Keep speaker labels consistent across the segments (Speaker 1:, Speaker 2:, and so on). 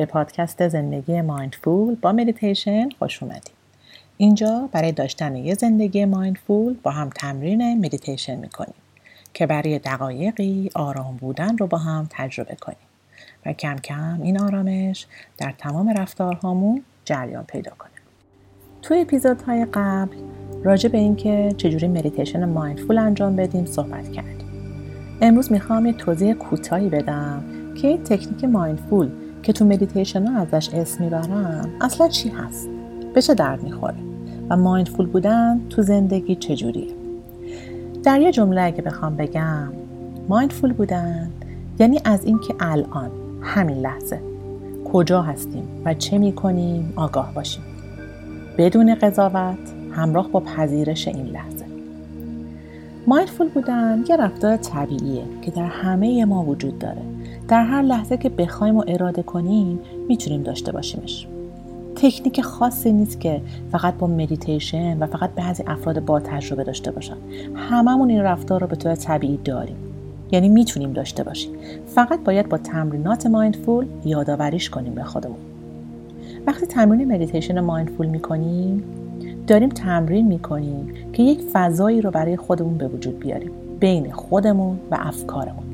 Speaker 1: پادکست زندگی mindful با مدیتیشن خوش اومدید. اینجا برای داشتن یه زندگی mindful با هم تمرین مدیتیشن می‌کنیم که برای دقایقی آرام بودن رو با هم تجربه کنیم و کم کم این آرامش در تمام رفتارهامون جریان پیدا کنه. توی اپیزودهای قبل راجع به اینکه چجوری مدیتیشن mindful انجام بدیم صحبت کردیم. امروز می‌خوام یه توضیح کوتاهی بدم که تکنیک مایندفول که تو مدیتیشن ها ازش اسم می‌برم اصلا چی هست؟ به چه درد می‌خوره؟ و مایندفول بودن تو زندگی چجوریه؟ در یه جمله اگه بخوام بگم مایندفول بودن یعنی از اینکه الان همین لحظه کجا هستیم و چه می‌کنیم آگاه باشیم. بدون قضاوت همراه با پذیرش این لحظه. mindful بودن یه رفتار طبیعیه که در همه ما وجود داره. در هر لحظه که بخوایم و اراده کنیم می‌تونیم داشته باشیمش. تکنیک خاصی نیست که فقط با مدیتیشن و فقط بعضی افراد با تجربه داشته باشن. هممون این رفتار رو به طور طبیعی داریم. یعنی می‌تونیم داشته باشیم. فقط باید با تمرینات mindful یادآوریش کنیم به خودمون. وقتی تمرین مدیتیشن mindful می‌کنیم داریم تمرین می‌کنیم که یک فضایی رو برای خودمون به وجود بیاریم. بین خودمون و افکارمون.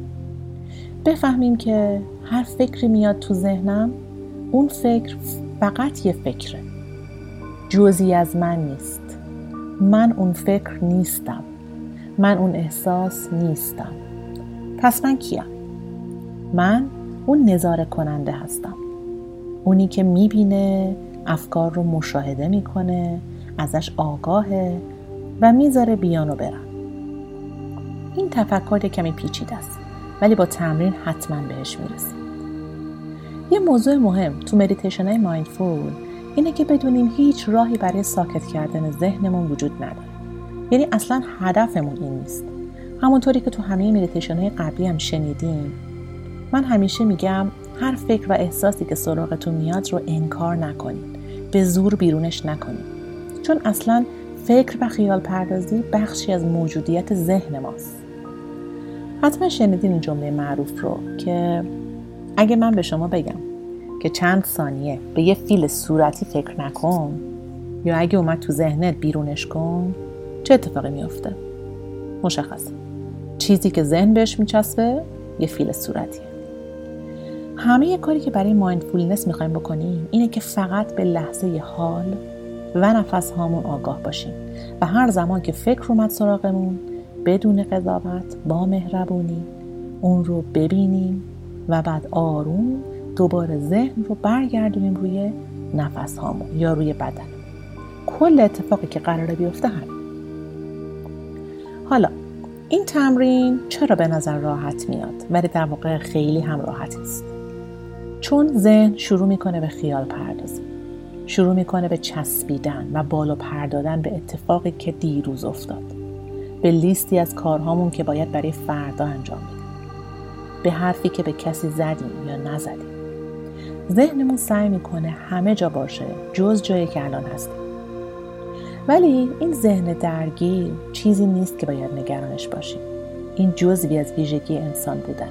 Speaker 1: بفهمیم که هر فکری میاد تو ذهنم اون فکر فقط یه فکره. جزی از من نیست. من اون فکر نیستم. من اون احساس نیستم. پس من کیم؟ من اون نظاره کننده هستم. اونی که می‌بینه افکار رو مشاهده می‌کنه ازش آگاهه و می‌ذاره بیانو برن. این تفکر کمی پیچیده است. ولی با تمرین حتما بهش می‌رسیم یه موضوع مهم تو مدیتیشن های mindful اینه که بدونیم هیچ راهی برای ساکت کردن ذهنمون وجود نداره. یعنی اصلا هدفمون این نیست. همونطوری که تو همه مدیتیشن های قبلی هم شنیدیم من همیشه میگم هر فکر و احساسی که سراغتون میاد رو انکار نکنید. به زور بیرونش نکنید. چون اصلا فکر و خیال پردازی بخشی از موجودیت ذهن ماست. حتما شنیدین این جمله معروف رو که اگه من به شما بگم که چند ثانیه به یه فیل صورتی فکر نکن یا اگه اومد تو ذهنت بیرونش کن چه اتفاقی میافته؟ مشخصه چیزی که ذهن بهش میچسبه یه فیل صورتیه همه یه کاری که برای مایندفولنس می‌خوایم بکنیم اینه که فقط به لحظه حال و نفس هامون آگاه باشیم و هر زمان که فکر اومد سراغمون بدون قضاوت با مهربونی اون رو ببینیم و بعد آروم دوباره ذهن رو برگردونیم روی نفس هامون یا روی بدن. کل اتفاقی که قراره بیفته همین. حالا این تمرین چرا به نظر راحت میاد؟ ولی در واقع خیلی هم راحت است چون ذهن شروع می‌کنه به خیال پردازی. شروع می‌کنه به چسبیدن و بالا پردادن به اتفاقی که دیروز افتاد. به لیستی از کارهامون که باید برای فردا انجام بدیم. به حرفی که به کسی زدیم یا نزدیم. ذهنمون سعی می‌کنه همه جا باشه جز جایی که الان هستیم. ولی این ذهن درگیر چیزی نیست که باید نگرانش باشیم. این جزوی از ویژگی انسان بودن.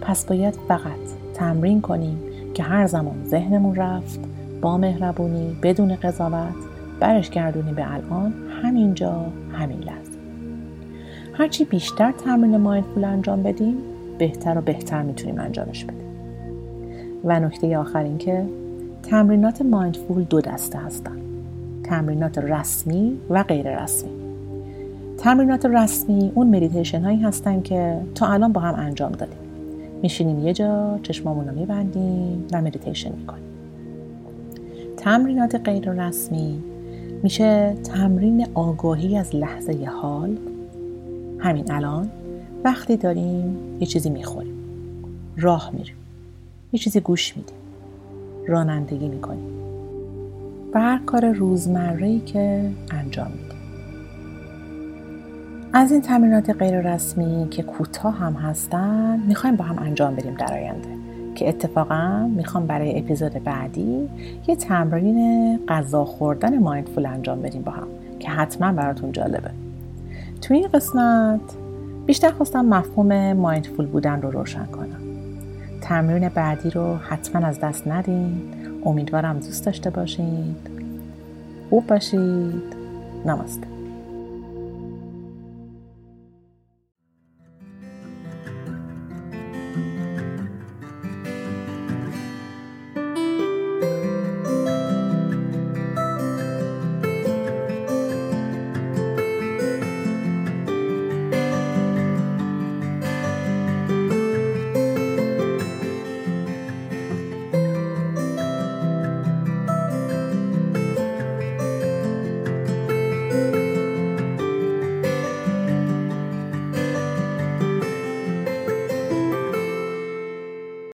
Speaker 1: پس باید فقط تمرین کنیم که هر زمان ذهنمون رفت با مهربونی بدون قضاوت برش گردونیم به الان همینجا همین لحظه. هرچی بیشتر تمرین مایندفول انجام بدیم بهتر و بهتر می‌تونیم انجامش بدیم. و نکته آخر این که تمرینات mindful دو دسته هستن. تمرینات رسمی و غیر رسمی. تمرینات رسمی اون مدیتیشن هایی هستن که تا الان با هم انجام دادیم. میشینیم یه جا چشمامون رو میبندیم و مدیتیشن می‌کنیم. تمرینات غیر رسمی میشه تمرین آگاهی از لحظه حال؟ همین الان وقتی داریم یه چیزی می‌خوریم. راه میریم. یه چیزی گوش میدیم. رانندگی می‌کنیم. و هر کار روزمره که انجام میدیم. از این تمرینات غیر رسمی که کوتاه هم هستن می‌خوایم با هم انجام بدیم در آینده. که اتفاقا می‌خوام برای اپیزود بعدی یه تمرین غذا خوردن مایندفول انجام بدیم با هم که حتما براتون جالبه. تو این قسمت بیشتر خواستم مفهوم مایندفول بودن رو روشن کنم. تمرین بعدی رو حتما از دست ندین. امیدوارم دوست داشته باشید خوب باشید. نمسته